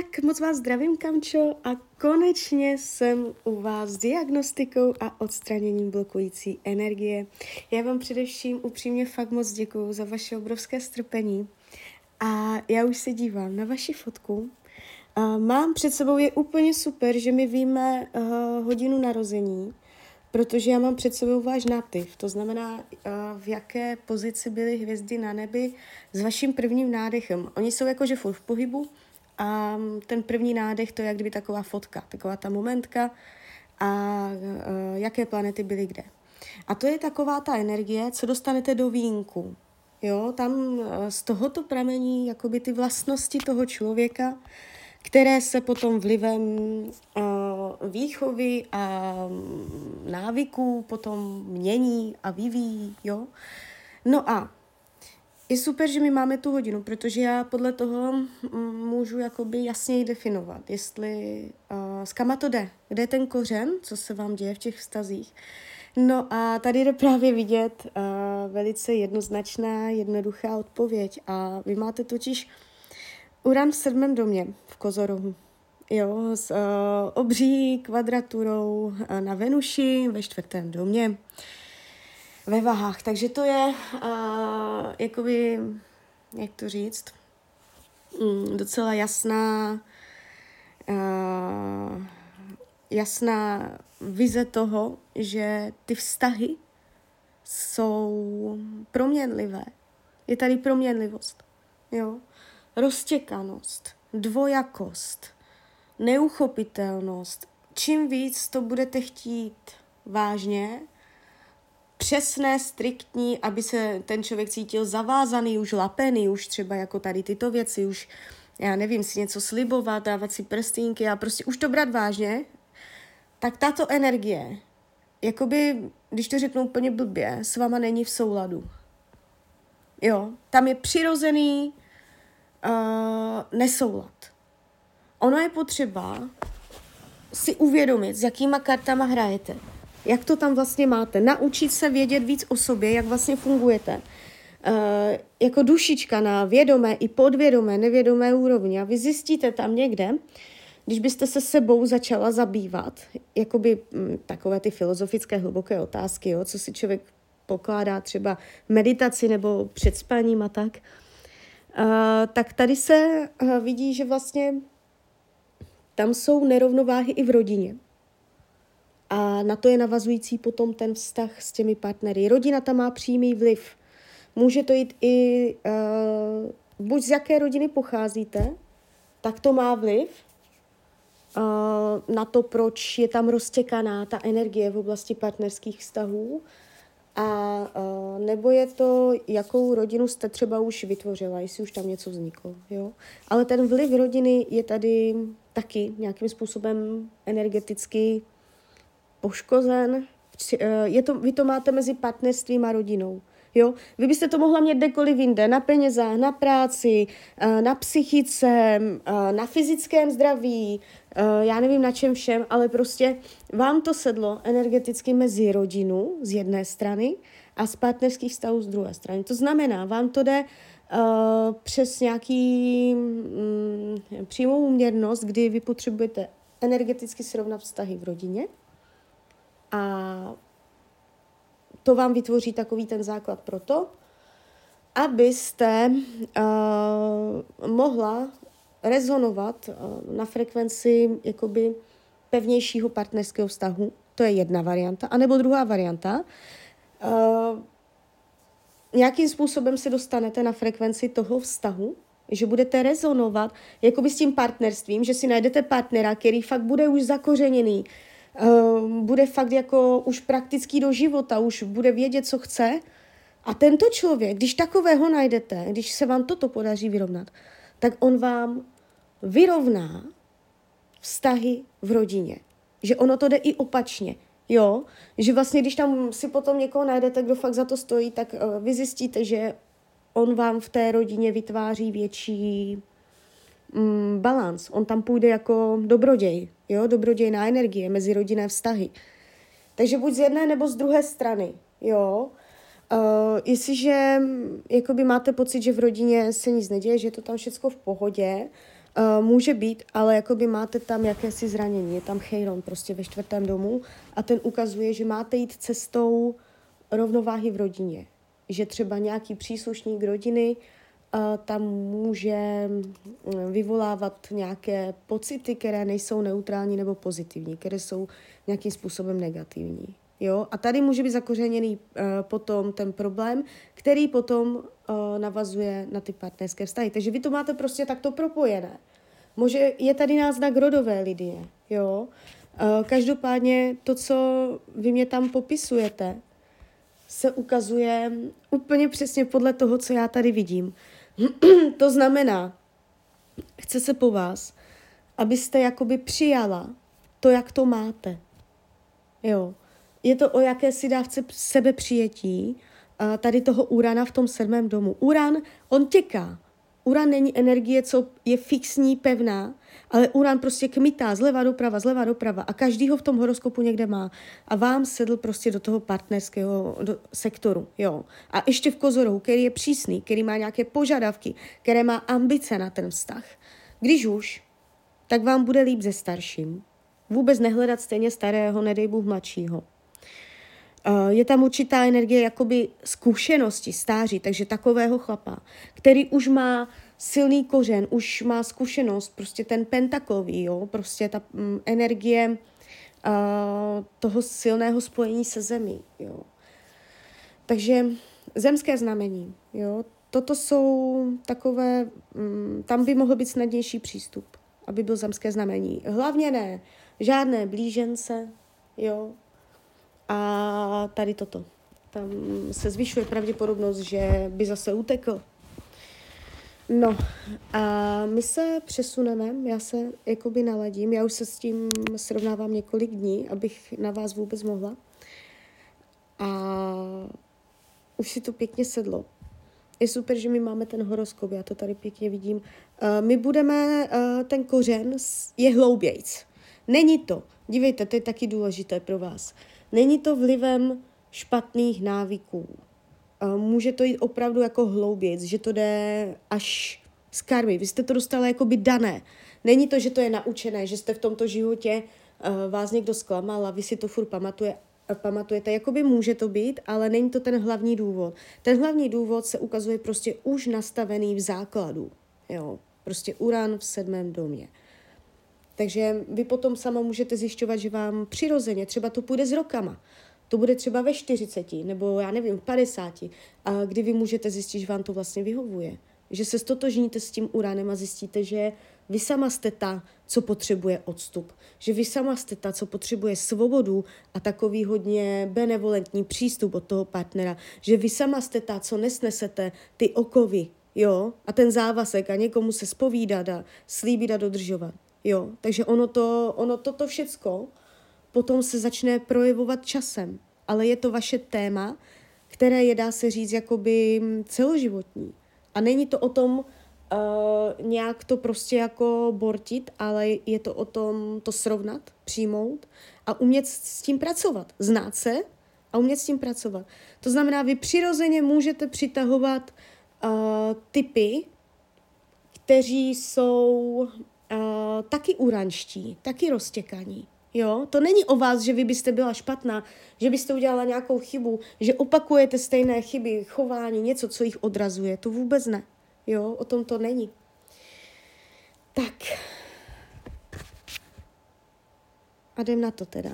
Tak moc vás zdravím, Kamčo, a konečně jsem u vás s diagnostikou a odstraněním blokující energie. Já vám především upřímně fakt moc děkuju za vaše obrovské strpení a já už se dívám na vaši fotku. A mám před sebou, je úplně super, že my víme uh, hodinu narození, protože já mám před sebou váš náptiv, to znamená, uh, v jaké pozici byly hvězdy na nebi s vaším prvním nádechem. Oni jsou jakože furt v pohybu, a ten první nádech, to je jak kdyby taková fotka, taková ta momentka a uh, jaké planety byly kde. A to je taková ta energie, co dostanete do vínku. Jo, tam uh, z tohoto pramení jakoby ty vlastnosti toho člověka, které se potom vlivem uh, výchovy a návyků potom mění a vyvíjí, jo. No a je super, že my máme tu hodinu, protože já podle toho můžu jakoby jasněji definovat, jestli uh, s kama to jde, kde je ten kořen, co se vám děje v těch vztazích. No a tady jde právě vidět uh, velice jednoznačná, jednoduchá odpověď a vy máte totiž Uran v sedmém domě v Kozorohu. Jo, s uh, obří kvadraturou na Venuši ve čtvrtém domě. Uh, ve vahách. Takže to je uh, jakoby, jak to říct, mm, docela jasná uh, jasná vize toho, že ty vztahy jsou proměnlivé. Je tady proměnlivost. Jo? Roztěkanost, dvojakost, neuchopitelnost. Čím víc to budete chtít vážně, přesné, striktní, aby se ten člověk cítil zavázaný, už lapený, už třeba jako tady tyto věci, už já nevím, si něco slibovat, dávat si prstínky a prostě už to brát vážně, tak tato energie, jakoby, když to řeknu úplně blbě, s váma není v souladu. Jo, tam je přirozený uh, nesoulad. Ono je potřeba si uvědomit, s jakýma kartama hrajete jak to tam vlastně máte. Naučit se vědět víc o sobě, jak vlastně fungujete. Uh, jako dušička na vědomé i podvědomé, nevědomé úrovni. A vy zjistíte tam někde, když byste se sebou začala zabývat, jakoby m, mm, takové ty filozofické hluboké otázky, jo, co si člověk pokládá třeba meditaci nebo před spaním a tak, uh, tak tady se uh, vidí, že vlastně tam jsou nerovnováhy i v rodině. A na to je navazující potom ten vztah s těmi partnery. Rodina tam má přímý vliv. Může to jít i, uh, buď z jaké rodiny pocházíte, tak to má vliv uh, na to, proč je tam roztěkaná ta energie v oblasti partnerských vztahů. A uh, nebo je to, jakou rodinu jste třeba už vytvořila, jestli už tam něco vzniklo. Jo? Ale ten vliv rodiny je tady taky nějakým způsobem energeticky poškozen, eh, je to, vy to máte mezi partnerstvím a rodinou. Jo? Vy byste to mohla mít kdekoliv jinde, na penězách, na práci, eh, na psychice, eh, na fyzickém zdraví, já nevím na čem všem, ale prostě vám to sedlo energeticky mezi rodinu z jedné strany a z partnerských vztahů z druhé strany. To znamená, vám to jde uh, přes nějaký um, přímou úměrnost, kdy vy potřebujete energeticky srovnat vztahy v rodině, a to vám vytvoří takový ten základ pro to, abyste uh, mohla rezonovat uh, na frekvenci jakoby pevnějšího partnerského vztahu. To je jedna varianta. A nebo druhá varianta. Uh, nějakým způsobem se dostanete na frekvenci toho vztahu, že budete rezonovat jakoby s tím partnerstvím, že si najdete partnera, který fakt bude už zakořeněný bude fakt jako už praktický do života, už bude vědět, co chce. A tento člověk, když takového najdete, když se vám toto podaří vyrovnat, tak on vám vyrovná vztahy v rodině. Že ono to jde i opačně. Jo, že vlastně, když tam si potom někoho najdete, kdo fakt za to stojí, tak uh, vy zjistíte, že on vám v té rodině vytváří větší mm, balans. On tam půjde jako dobroděj, jo, dobrodějná energie, mezi rodinné vztahy. Takže buď z jedné nebo z druhé strany, jo. Uh, jestliže jakoby máte pocit, že v rodině se nic neděje, že je to tam všechno v pohodě Uh, může být, ale jakoby máte tam jakési zranění, je tam cheiron prostě ve čtvrtém domu a ten ukazuje, že máte jít cestou rovnováhy v rodině. Že třeba nějaký příslušník rodiny tam může mm, vyvolávat nějaké pocity, které nejsou neutrální nebo pozitivní, které jsou nějakým způsobem negativní. Jo? A tady může být zakořeněný uh, potom ten problém, který potom uh, navazuje na ty partnerské vztahy. Takže vy to máte prostě takto propojené. Může, je tady náznak rodové lidie, jo. Uh, každopádně to, co vy mě tam popisujete, se ukazuje úplně přesně podle toho, co já tady vidím. to znamená, chce se po vás, abyste jakoby přijala to, jak to máte. Jo. Je to o jakési dávce sebepřijetí tady toho Urana v tom sedmém domu. Uran, on těká. Uran není energie, co je fixní, pevná, ale Uran prostě kmitá zleva doprava, zleva doprava a každý ho v tom horoskopu někde má. A vám sedl prostě do toho partnerského do sektoru, jo. A ještě v kozorohu, který je přísný, který má nějaké požadavky, které má ambice na ten vztah. Když už, tak vám bude líp ze starším. Vůbec nehledat stejně starého, nedej Bůh mladšího. Eh, je tam určitá energie jakoby zkušenosti, stáří, takže takového chlapa, který už má silný kořen, už má zkušenost, prostě ten pentakový, jo, prostě ta mm, energie uh, toho silného spojení se zemí, jo. Takže zemské znamení, jo, toto jsou takové, um, tam by mohl být snadnější přístup, aby byl zemské znamení. Hlavně ne, žádné blížence, jo, a tady toto. Tam se zvyšuje pravděpodobnost, že by zase utekl. No a my se přesuneme, já se jakoby naladím, já už se s tím srovnávám několik dní, abych na vás vůbec mohla. A už si to pěkně sedlo. Je super, že my máme ten horoskop, já to tady pěkně vidím. Uh, my budeme, uh, ten kořen je hloubějc. Není to, dívejte, to je taky důležité pro vás. Není to vlivem špatných návyků. Může to jít opravdu jako hlouběc, že to jde až z karmy. Vy jste to dostala jako by dané. Není to, že to je naučené, že jste v tomto životě uh, vás někdo zklamal a vy si to furt pamatuje, pamatujete. Jakoby může to být, ale není to ten hlavní důvod. Ten hlavní důvod se ukazuje prostě už nastavený v základu. Jo? Prostě uran v sedmém domě. Takže vy potom sama můžete zjišťovat, že vám přirozeně, třeba to půjde s rokama, to bude třeba ve 40 nebo já nevím, v 50, a kdy vy můžete zjistit, že vám to vlastně vyhovuje. Že se stotožníte s tím uranem a zjistíte, že vy sama jste ta, co potřebuje odstup. Že vy sama jste ta, co potřebuje svobodu a takový hodně benevolentní přístup od toho partnera. Že vy sama jste ta, co nesnesete ty okovy, jo, a ten závazek a někomu se spovídat a slíbit a dodržovat. Jo, takže ono to, ono toto všecko potom se začne projevovat časem, ale je to vaše téma, které je, dá se říct, jakoby celoživotní. A není to o tom uh, nějak to prostě jako bortit, ale je to o tom to srovnat, přijmout a umět s tím pracovat. Znát se a umět s tím pracovat. To znamená, vy přirozeně můžete přitahovat uh, typy, kteří jsou uh, taky uranští, taky roztěkaní. Jo, to není o vás, že vy byste byla špatná, že byste udělala nějakou chybu, že opakujete stejné chyby, chování, něco, co jich odrazuje. To vůbec ne. Jo, o tom to není. Tak. A jdem na to teda.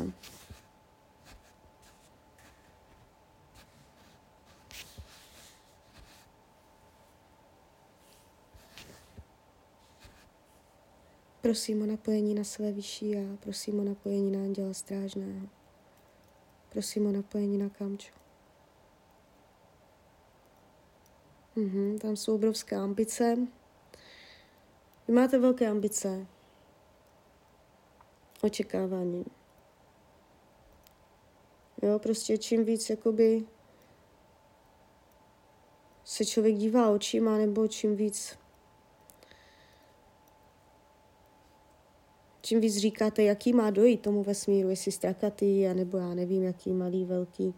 Prosím o napojení na své vyšší já, prosím o napojení na anděla strážného, prosím o napojení na kamču. Mhm, tam jsou obrovské ambice. Vy máte velké ambice. Očekávání. Jo, prostě čím víc jakoby se člověk dívá očima, nebo čím víc čím víc říkáte, jaký má dojít tomu vesmíru, jestli strakatý, nebo já nevím, jaký malý, velký,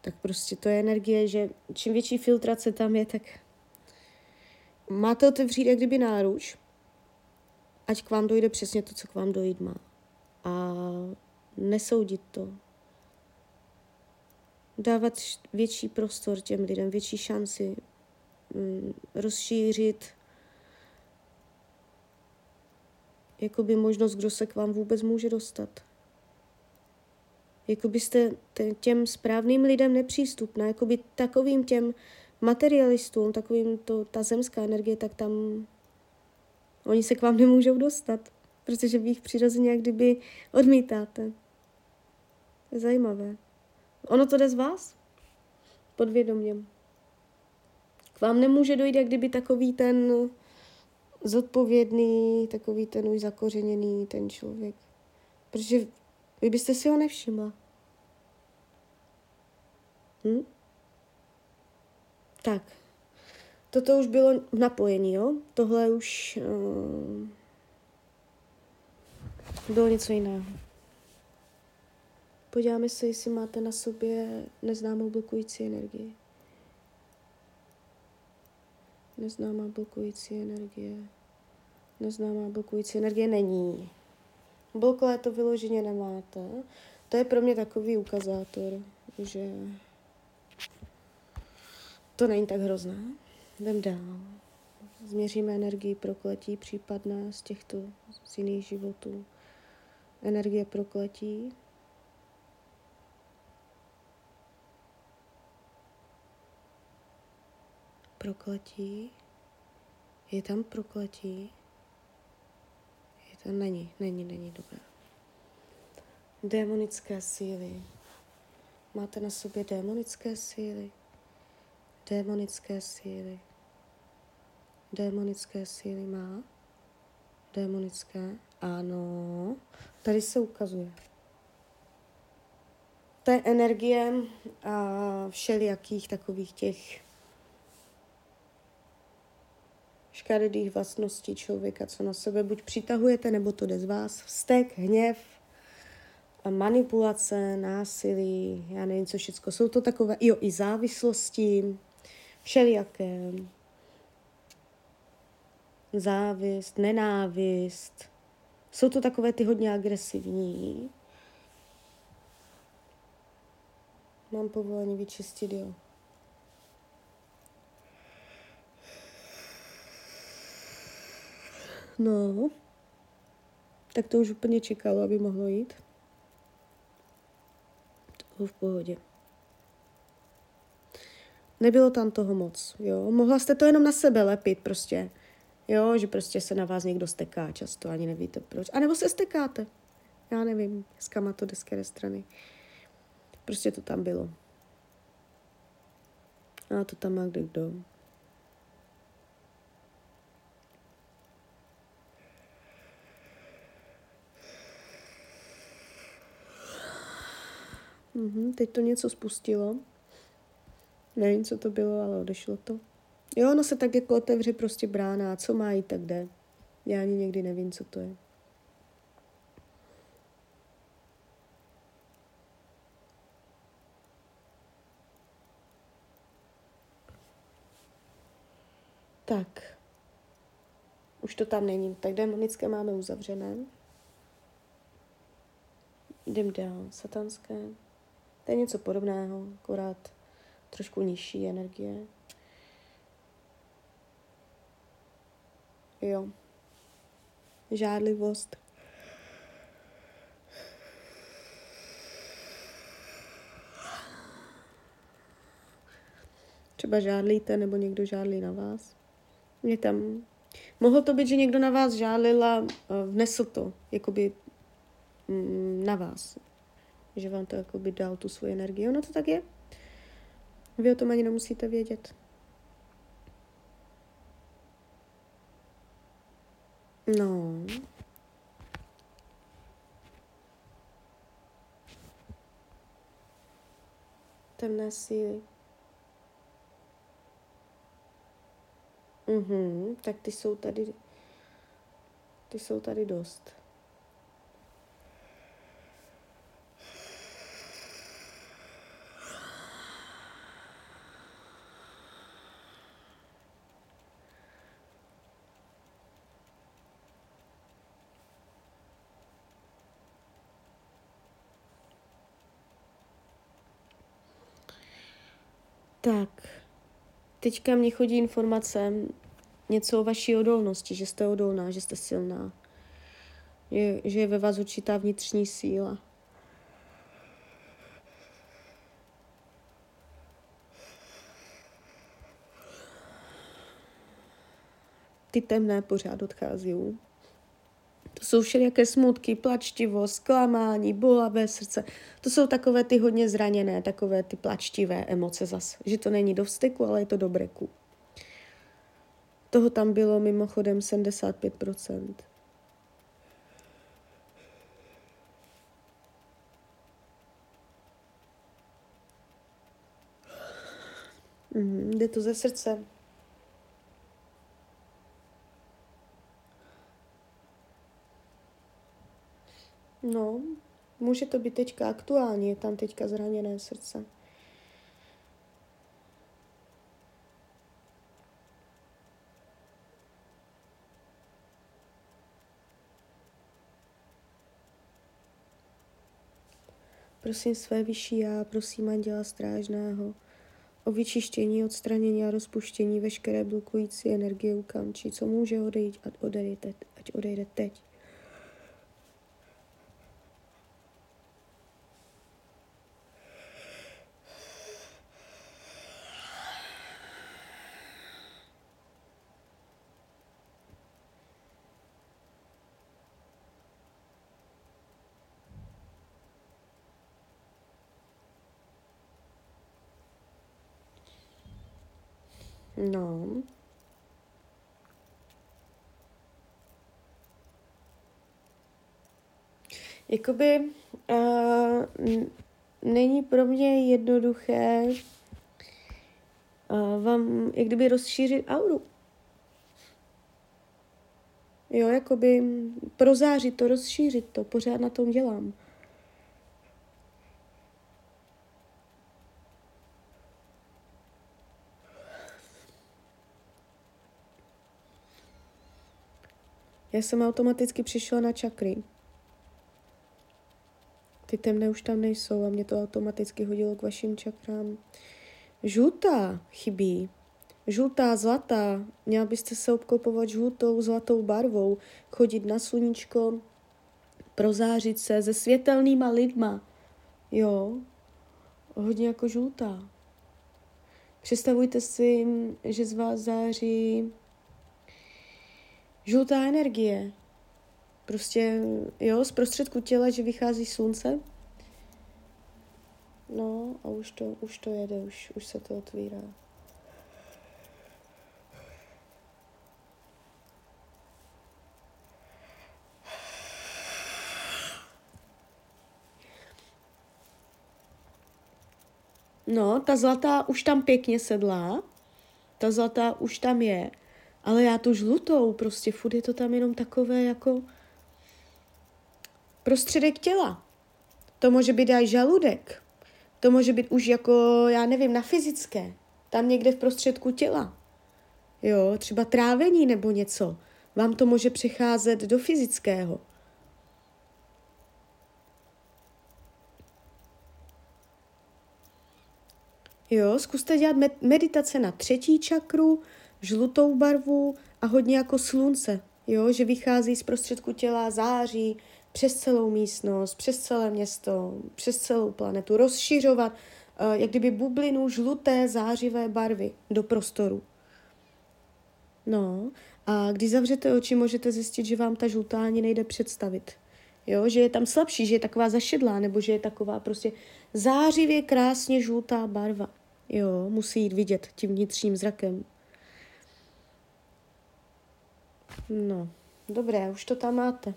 tak prostě to je energie, že čím větší filtrace tam je, tak máte otevřít jak kdyby náruč ať k vám dojde přesně to, co k vám dojít má. A nesoudit to. Dávat větší prostor těm lidem, větší šanci mm, rozšířit jakoby možnost, kdo se k vám vůbec může dostat. Jako byste těm správným lidem nepřístupná, jako by takovým těm materialistům, takovým to, ta zemská energie, tak tam oni se k vám nemůžou dostat, protože vy jich přirozeně jak kdyby odmítáte. Je zajímavé. Ono to jde z vás? Podvědomě. K vám nemůže dojít jak kdyby takový ten zodpovědný, takový ten už zakořeněný ten člověk. Protože vy byste si ho nevšimla. Hm? Tak. Toto už bylo napojení, jo? Tohle už uh, bylo něco jiného. Podíváme se, jestli máte na sobě neznámou blokující energii. Neznámá blokující energie. Neznámá blokující energie není. Blokové to vyloženě nemáte. To je pro mě takový ukazátor, že to není tak hrozné. Jdem dál. Změříme energii prokletí případné z těchto z jiných životů. Energie prokletí. Prokletí. Je tam prokletí? Je to není, není, není dobré. Démonické síly. Máte na sobě démonické síly? Démonické síly. Démonické síly má? Démonické? Ano. Tady se ukazuje. To je energie a všelijakých takových těch škaredých vlastností člověka, co na sebe buď přitahujete, nebo to jde z vás. Vztek, hněv, manipulace, násilí, já nevím, co všechno. Jsou to takové, jo, i závislosti, všelijaké. Závist, nenávist. Jsou to takové ty hodně agresivní. Mám povolení vyčistit, jo. No, tak to už úplně čekalo, aby mohlo jít. To bylo v pohodě. Nebylo tam toho moc, jo. Mohla jste to jenom na sebe lepit prostě. Jo, že prostě se na vás někdo steká často, ani nevíte proč. A nebo se stekáte. Já nevím, s kama to jde z které strany. Prostě to tam bylo. A to tam má kdo. Mhm, teď to něco spustilo. Nevím, co to bylo, ale odešlo to. Jo, ono se tak jako otevře prostě brána, co má jít, tak jde. Já ani někdy nevím, co to je. Tak. Už to tam není. Tak demonické máme uzavřené. Jdem dál. Satanské. To je něco podobného, akorát trošku nižší energie. Jo. Žádlivost. Třeba žádlíte, nebo někdo žádlí na vás. Mě tam... Mohlo to být, že někdo na vás žádlil a vnesl to, jakoby mm, na vás. Že vám to jakoby dal tu svoji energii. Ono to tak je. Vy o tom ani nemusíte vědět. No. Temné síly. Mhm, tak ty jsou tady, ty jsou tady dost. Tak, teďka mě chodí informace něco o vaší odolnosti, že jste odolná, že jste silná, je, že je ve vás určitá vnitřní síla. Ty temné pořád odchází. Jsou všelijaké smutky, plačtivost, zklamání, bolavé srdce. To jsou takové ty hodně zraněné, takové ty plačtivé emoce zas. Že to není do vsteku, ale je to do breku. Toho tam bylo mimochodem 75%. Mm, jde to ze srdce. No, může to být teďka aktuální, je tam teďka zraněné srdce. Prosím své vyšší já, prosím Anděla Strážného o vyčištění, odstranění a rozpuštění veškeré blokující energie u kamčí, co může odejít, ať odejde, ať odejde teď. No. Jakoby uh, není pro mě jednoduché uh, vám jak kdyby rozšířit auru. Jo, jakoby prozářit to, rozšířit to, pořád na tom dělám. Já jsem automaticky přišla na čakry. Ty temné už tam nejsou a mě to automaticky hodilo k vašim čakrám. Žlutá chybí. Žlutá, zlatá. Měla byste se obklopovat žlutou, zlatou barvou, chodit na sluníčko, prozářit se se světelnýma lidma. Jo, hodně jako žlutá. Představujte si, že z vás září žlutá energie. Prostě, jo, z prostředku těla, že vychází slunce. No a už to, už to jede, už, už se to otvírá. No, ta zlatá už tam pěkně sedlá, ta zlatá už tam je, ale já tu žlutou, prostě furt je to tam jenom takové jako prostředek těla. To může být i žaludek. To může být už jako, já nevím, na fyzické. Tam někde v prostředku těla. Jo, třeba trávení nebo něco. Vám to může přecházet do fyzického. Jo, zkuste dělat meditace na třetí čakru, žlutou barvu a hodně jako slunce, jo, že vychází z prostředku těla, září přes celou místnost, přes celé město, přes celou planetu, rozšiřovat uh, jak kdyby bublinu žluté zářivé barvy do prostoru. No a když zavřete oči, můžete zjistit, že vám ta žlutá ani nejde představit. Jo, že je tam slabší, že je taková zašedlá, nebo že je taková prostě zářivě krásně žlutá barva. Jo, musí jít vidět tím vnitřním zrakem. No, dobré, už to tam máte.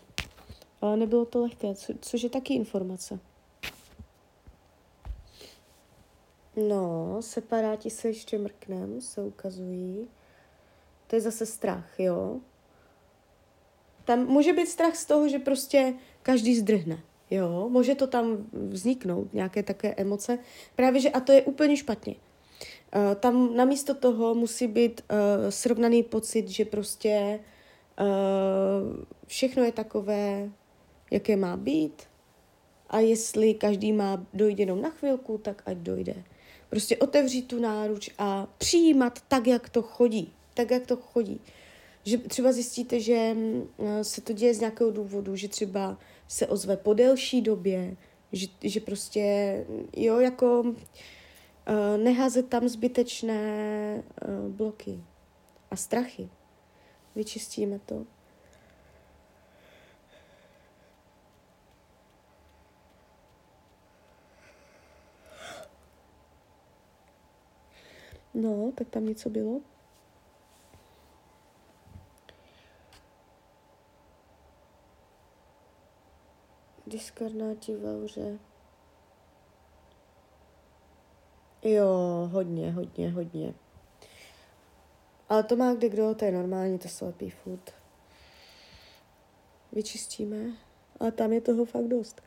Ale nebylo to lehké, co, což je taky informace. No, separáti se ještě mrknem, se ukazují. To je zase strach, jo. Tam může být strach z toho, že prostě každý zdrhne, jo. Může to tam vzniknout, nějaké také emoce. Právě, že a to je úplně špatně. Uh, tam namísto toho musí být uh, srovnaný pocit, že prostě všechno je takové, jaké má být. A jestli každý má dojít jenom na chvilku, tak ať dojde. Prostě otevřít tu náruč a přijímat tak, jak to chodí. Tak, jak to chodí. Že třeba zjistíte, že mm, se to děje z nějakého důvodu, že třeba se ozve po delší době, že, že prostě, jo, jako uh, neházet tam zbytečné uh, bloky a strachy. Vyčistíme to. No, tak tam něco bylo. Diskarnáti vauře. Jo, hodně, hodně, hodně. Ale to má kde kdo, to je normální, to slepý food. Vyčistíme, ale tam je toho fakt dost.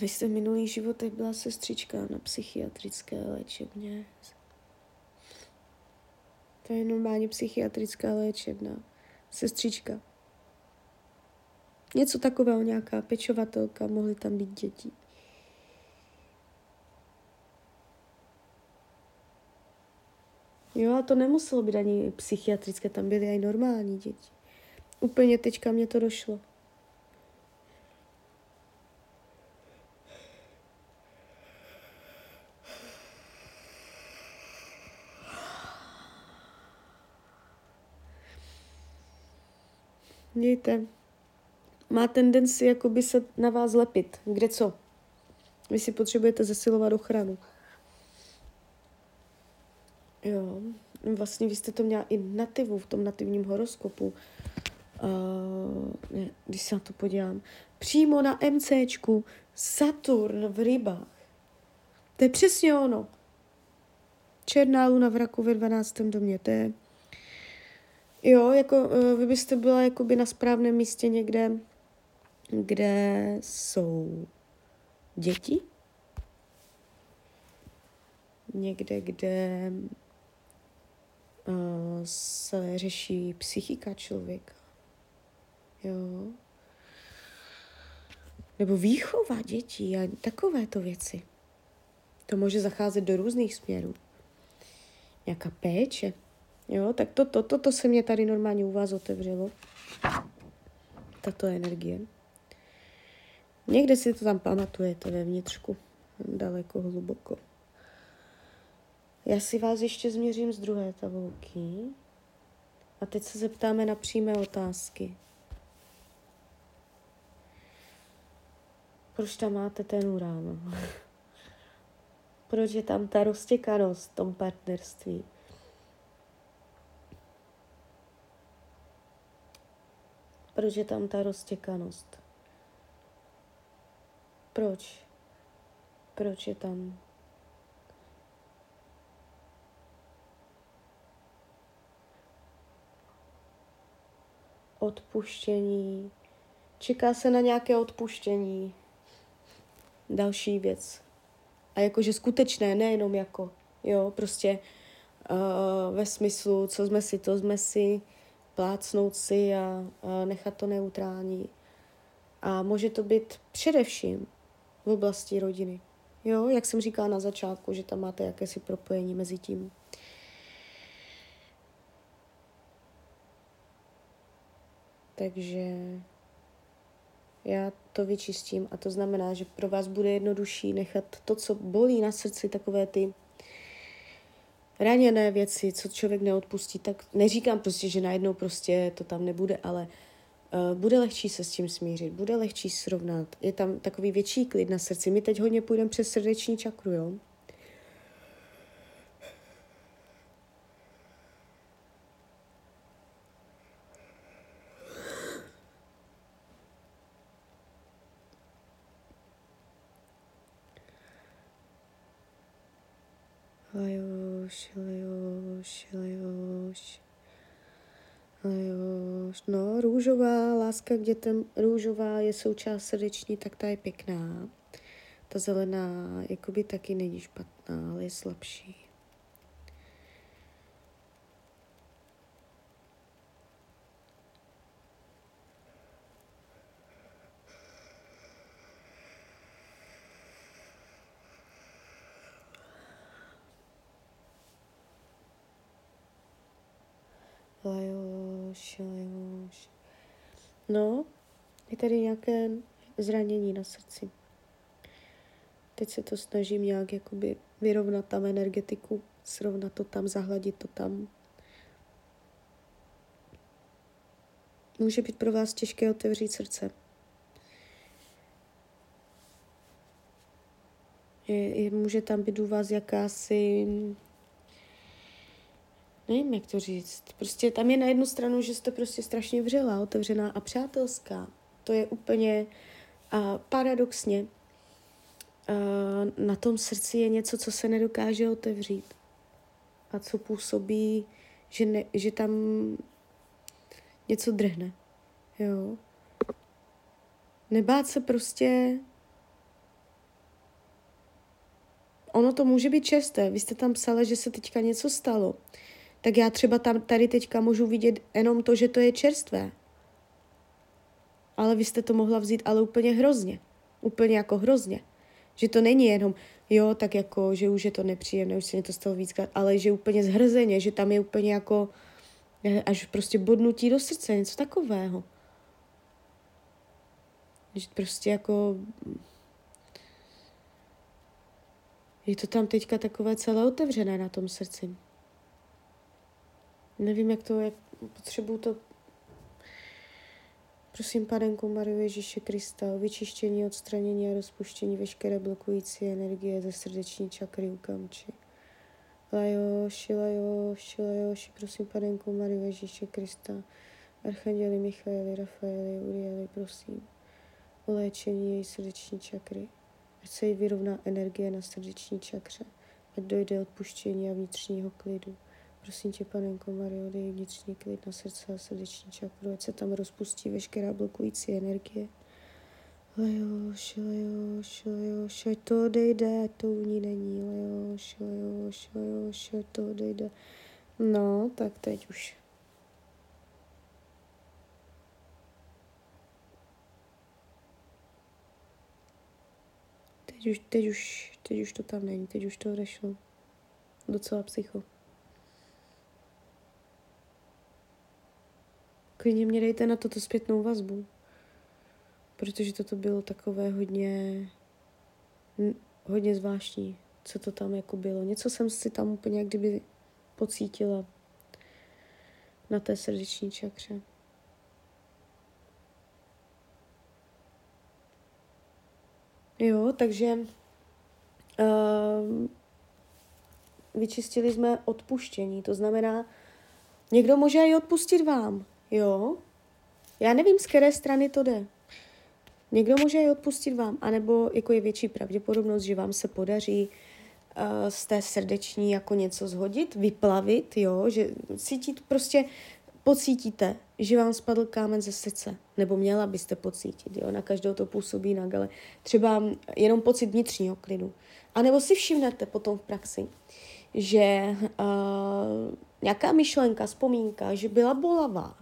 Vy jste v minulých životech byla sestřička na psychiatrické léčebně. To je normálně psychiatrická léčebna. Sestřička. Něco takového, nějaká pečovatelka, mohly tam být děti. Jo, a to nemuselo být ani psychiatrické, tam byly i normální děti. Úplně teďka mě to došlo. Mějte. Má tendenci jakoby se na vás lepit. Kde co? Vy si potřebujete zesilovat ochranu. Jo, vlastně vy jste to měla i nativu v tom nativním horoskopu. Uh, ne, když se na to podívám. Přímo na MCčku Saturn v rybách. To je přesně ono. Černá luna v raku ve 12. domě. To je Jo, jako uh, vy byste byla jakoby na správném místě někde, kde jsou děti. Někde, kde uh, se řeší psychika člověka. Jo. Nebo výchova dětí a takovéto věci. To může zacházet do různých směrů. Nějaká péče. Jo, tak to, to, to, to se mě tady normálně u vás otevřelo. Tato energie. Někde si to tam pamatujete ve vnitřku. Daleko, hluboko. Já si vás ještě změřím z druhé tabulky. A teď se zeptáme na přímé otázky. Proč tam máte ten urán? Proč je tam ta roztěkanost v tom partnerství? Proč je tam ta roztěkanost? Proč? Proč je tam? Odpuštění. Čeká se na nějaké odpuštění. Další věc. A jakože skutečné, nejenom jako, jo, prostě uh, ve smyslu, co jsme si, to jsme si, plácnout si a, a nechat to neutrální. A může to být především v oblasti rodiny. Jo, jak jsem říkala na začátku, že tam máte jakési propojení mezi tím. Takže já to vyčistím a to znamená, že pro vás bude jednodušší nechat to, co bolí na srdci, takové ty raněné věci, co člověk neodpustí, tak neříkám prostě, že najednou prostě to tam nebude, ale bude lehčí se s tím smířit, bude lehčí srovnat. Je tam takový větší klid na srdci. My teď hodně půjdeme přes srdeční čakru, jo? Lejoš, Lejoš, Lejoš, No, růžová láska k dětem, růžová je součást srdeční, tak ta je pěkná. Ta zelená jakoby taky není špatná, ale je slabší. Lyle lajoš. No, je tady nějaké zranění na srdci. Teď se to snažím nějak jakoby vyrovnat tam energetiku, srovnat to tam, zahladit to tam. Může být pro vás těžké otevřít srdce. Je, je, může tam být u vás jakási nevím, jak to říct. Prostě tam je na jednu stranu, že jste prostě strašně vřelá, otevřená a přátelská. To je úplně uh, paradoxně. Uh, na tom srdci je něco, co se nedokáže otevřít. A co působí, že, ne, že tam něco drhne. Jo. Nebát se prostě ono to může být čerstvé. Vy jste tam psali, že se teďka něco stalo tak já třeba tam, tady teďka můžu vidět jenom to, že to je čerstvé. Ale vy jste to mohla vzít ale úplně hrozně. Úplně jako hrozně. Že to není jenom, jo, tak jako, že už je to nepříjemné, už se mi to stalo víckrát, ale že úplně zhrzeně, že tam je úplně jako eh, až prostě bodnutí do srdce, něco takového. Že prostě jako je to tam teďka takové celé otevřené na tom srdci. Nevím, jak to, jak potřebuju to Prosím, Panenku Mariu Ježíše Krista, o vyčištění, odstranění a rozpuštění veškeré blokující energie ze srdeční čakry u kamči. Lajoši, lajoši, lajoši, prosím, Panenku Mariu Ježíše Krista, Archanděli Michaeli, Rafaeli, Urieli, prosím, o léčení její srdeční čakry. Ať se jí vyrovná energie na srdeční čakře, ať dojde odpuštění a vnitřního klidu. Prosím tě, panenko Mario, dej vnitřní klid na srdce a srdeční čakru, ať se tam rozpustí veškerá blokující energie. Lejoš, lejoš, lejoš, ať to odejde, to u ní není. Lejoš, lejoš, lejoš, ať to odejde. No, tak teď už. Teď už, teď už, teď už to tam není, teď už to odešlo. Docela psycho. Klidně mě dejte na toto zpětnou vazbu. Protože toto bylo takové hodně, hodně zvláštní, co to tam jako bylo. Něco jsem si tam úplně jak kdyby pocítila na té srdeční čakře. Jo, takže uh, vyčistili jsme odpuštění, to znamená, někdo může i odpustit vám. Jo? Já nevím, z které strany to jde. Někdo může i odpustit vám, anebo jako je větší pravděpodobnost, že vám se podaří uh, z té srdeční jako něco zhodit, vyplavit, jo, že cítit prostě, pocítíte, že vám spadl kámen ze srdce, nebo měla byste pocítit, jo, na každého to působí jinak, ale třeba jenom pocit vnitřního klidu. A nebo si všimnete potom v praxi, že uh, nějaká myšlenka, vzpomínka, že byla bolavá,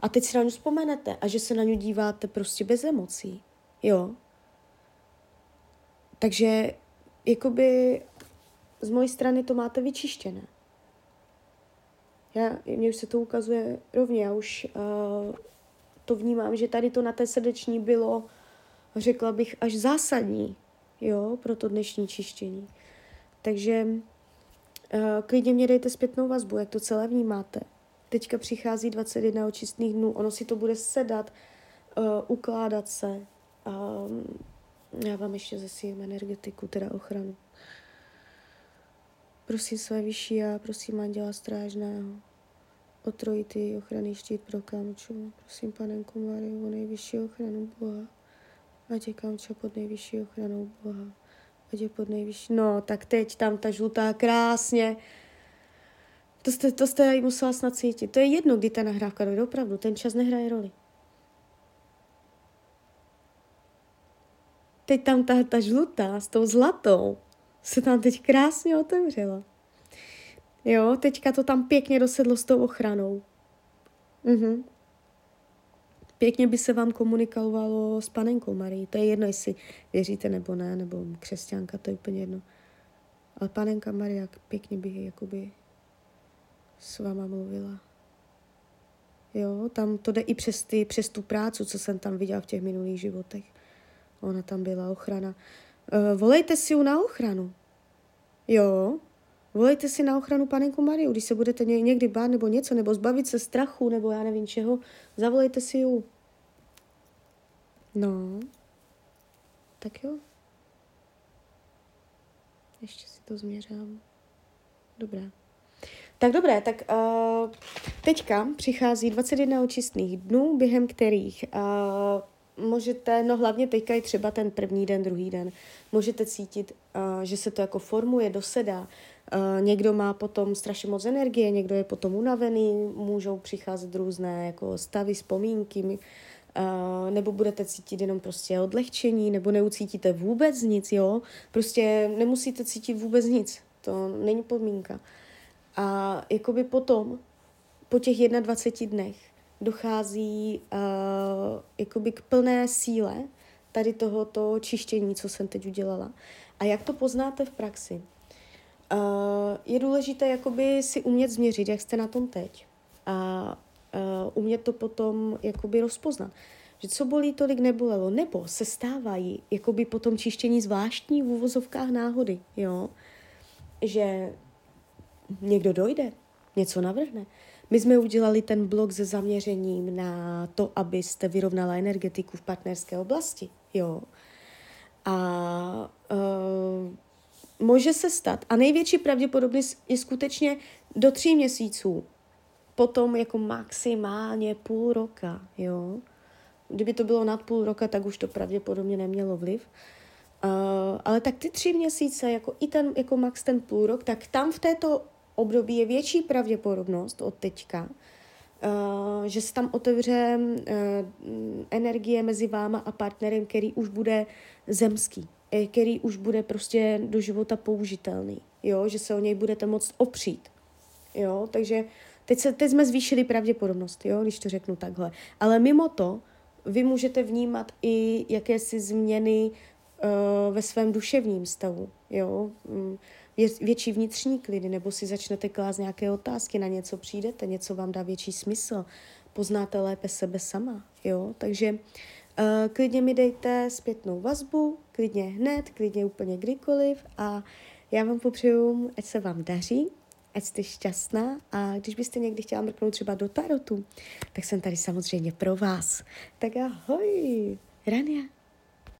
a teď si na ně vzpomenete a že se na ně díváte prostě bez emocí. Jo. Takže jakoby z mojí strany to máte vyčištěné. Já, mně už se to ukazuje rovně, já už uh, to vnímám, že tady to na té srdeční bylo, řekla bych, až zásadní, jo, pro to dnešní čištění. Takže uh, klidně mě dejte zpětnou vazbu, jak to celé vnímáte. Teďka přichází 21 očistných dnů, ono si to bude sedat, uh, ukládat se. Um, já vám ještě zesím energetiku, teda ochranu. Prosím své vyšší a prosím Anděla Strážného o trojitý ochranný štít pro Kamču. Prosím panenku Mariu o nejvyšší ochranu Boha. Ať je Kamča pod nejvyšší ochranou Boha. Ať je pod nejvyšší... No, tak teď tam ta žlutá krásně to jste, to jste musela snad cítit. To je jedno, kdy ta nahrávka dojde, opravdu, ten čas nehraje roli. Teď tam ta, ta žlutá s tou zlatou se tam teď krásně otevřela. Jo, teďka to tam pěkně dosedlo s tou ochranou. Mhm. Pěkně by se vám komunikovalo s panenkou Marí. To je jedno, jestli věříte nebo ne, nebo křesťanka, to je úplně jedno. Ale panenka Maria pěkně by jakoby s váma mluvila. Jo, tam to jde i přes, ty, přes tu práci, co jsem tam viděla v těch minulých životech. Ona tam byla ochrana. Uh, volejte si ju na ochranu. Jo, volejte si na ochranu panenku Mariu, když se budete někdy bát nebo něco, nebo zbavit se strachu, nebo já nevím čeho, zavolejte si ju. No, tak jo. Ještě si to změřám. Dobré. Tak dobré, tak uh, teďka přichází 21 očistných dnů, během kterých uh, můžete, no hlavně teďka i třeba ten první den, druhý den, můžete cítit, uh, že se to jako formuje, dosedá. Uh, někdo má potom strašně moc energie, někdo je potom unavený, můžou přicházet různé jako stavy, vzpomínky, uh, nebo budete cítit jenom prostě odlehčení, nebo neucítíte vůbec nic, jo. Prostě nemusíte cítit vůbec nic, to není podmínka. A jakoby potom, po těch 21 dnech, dochází uh, jakoby k plné síle tady tohoto čištění, co jsem teď udělala. A jak to poznáte v praxi? Uh, je důležité jakoby si umět změřit, jak jste na tom teď. A uh, umět to potom jakoby rozpoznat. Že co bolí, tolik nebolelo. Nebo se stávají jakoby potom čištění zvláštní v uvozovkách náhody. Jo? Že někdo dojde, něco navrhne. My jsme udělali ten blok se zaměřením na to, abyste vyrovnala energetiku v partnerské oblasti. Jo. A uh, může se stát, a největší pravděpodobnost je skutečně do tří měsíců, potom jako maximálně půl roka, jo. Kdyby to bylo nad půl roka, tak už to pravděpodobně nemělo vliv. Uh, ale tak ty tři měsíce, jako i ten, jako max ten půl rok, tak tam v této období je větší pravděpodobnost od teďka, uh, že se tam otevře uh, energie mezi váma a partnerem, který už bude zemský, eh, který už bude prostě do života použitelný, jo, že se o něj budete moct opřít, jo, takže teď, se, teď jsme zvýšili pravděpodobnost, jo, když to řeknu takhle, ale mimo to, vy můžete vnímat i jakési změny uh, ve svém duševním stavu, jo, um, větší vnitřní klidy, nebo si začnete klást nějaké otázky, na něco přijdete, něco vám dá větší smysl, poznáte lépe sebe sama, jo, takže uh, klidně mi dejte zpětnou vazbu, klidně hned, klidně úplně kdykoliv a já vám popřeju, ať se vám daří, ať jste šťastná a když byste někdy chtěla mrknout třeba do tarotu, tak jsem tady samozřejmě pro vás. Tak ahoj, Rania.